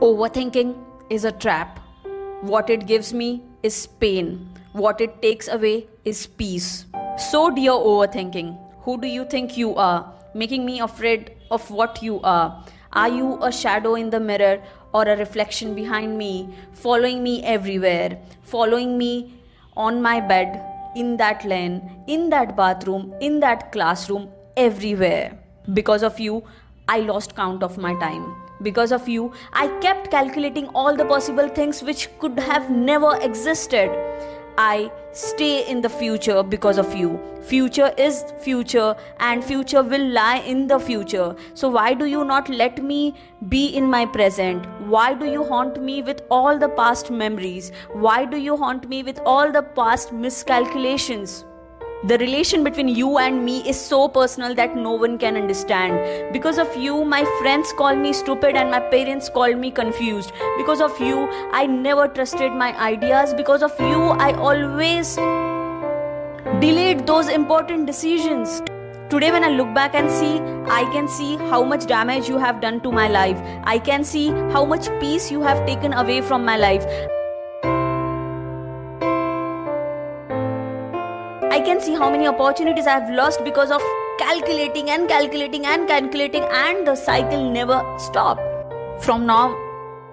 Overthinking is a trap. What it gives me is pain. What it takes away is peace. So, dear overthinking, who do you think you are? Making me afraid of what you are. Are you a shadow in the mirror or a reflection behind me, following me everywhere, following me on my bed, in that lane, in that bathroom, in that classroom, everywhere? Because of you, I lost count of my time. Because of you, I kept calculating all the possible things which could have never existed. I stay in the future because of you. Future is future and future will lie in the future. So why do you not let me be in my present? Why do you haunt me with all the past memories? Why do you haunt me with all the past miscalculations? The relation between you and me is so personal that no one can understand. Because of you, my friends call me stupid and my parents call me confused. Because of you, I never trusted my ideas. Because of you, I always delayed those important decisions. Today, when I look back and see, I can see how much damage you have done to my life. I can see how much peace you have taken away from my life. Can see how many opportunities I have lost because of calculating and calculating and calculating, and the cycle never stopped. From now,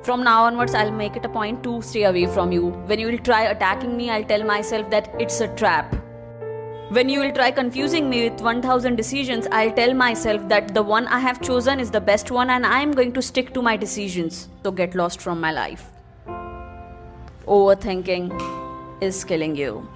from now onwards, I'll make it a point to stay away from you. When you will try attacking me, I'll tell myself that it's a trap. When you will try confusing me with 1000 decisions, I'll tell myself that the one I have chosen is the best one and I am going to stick to my decisions. So get lost from my life. Overthinking is killing you.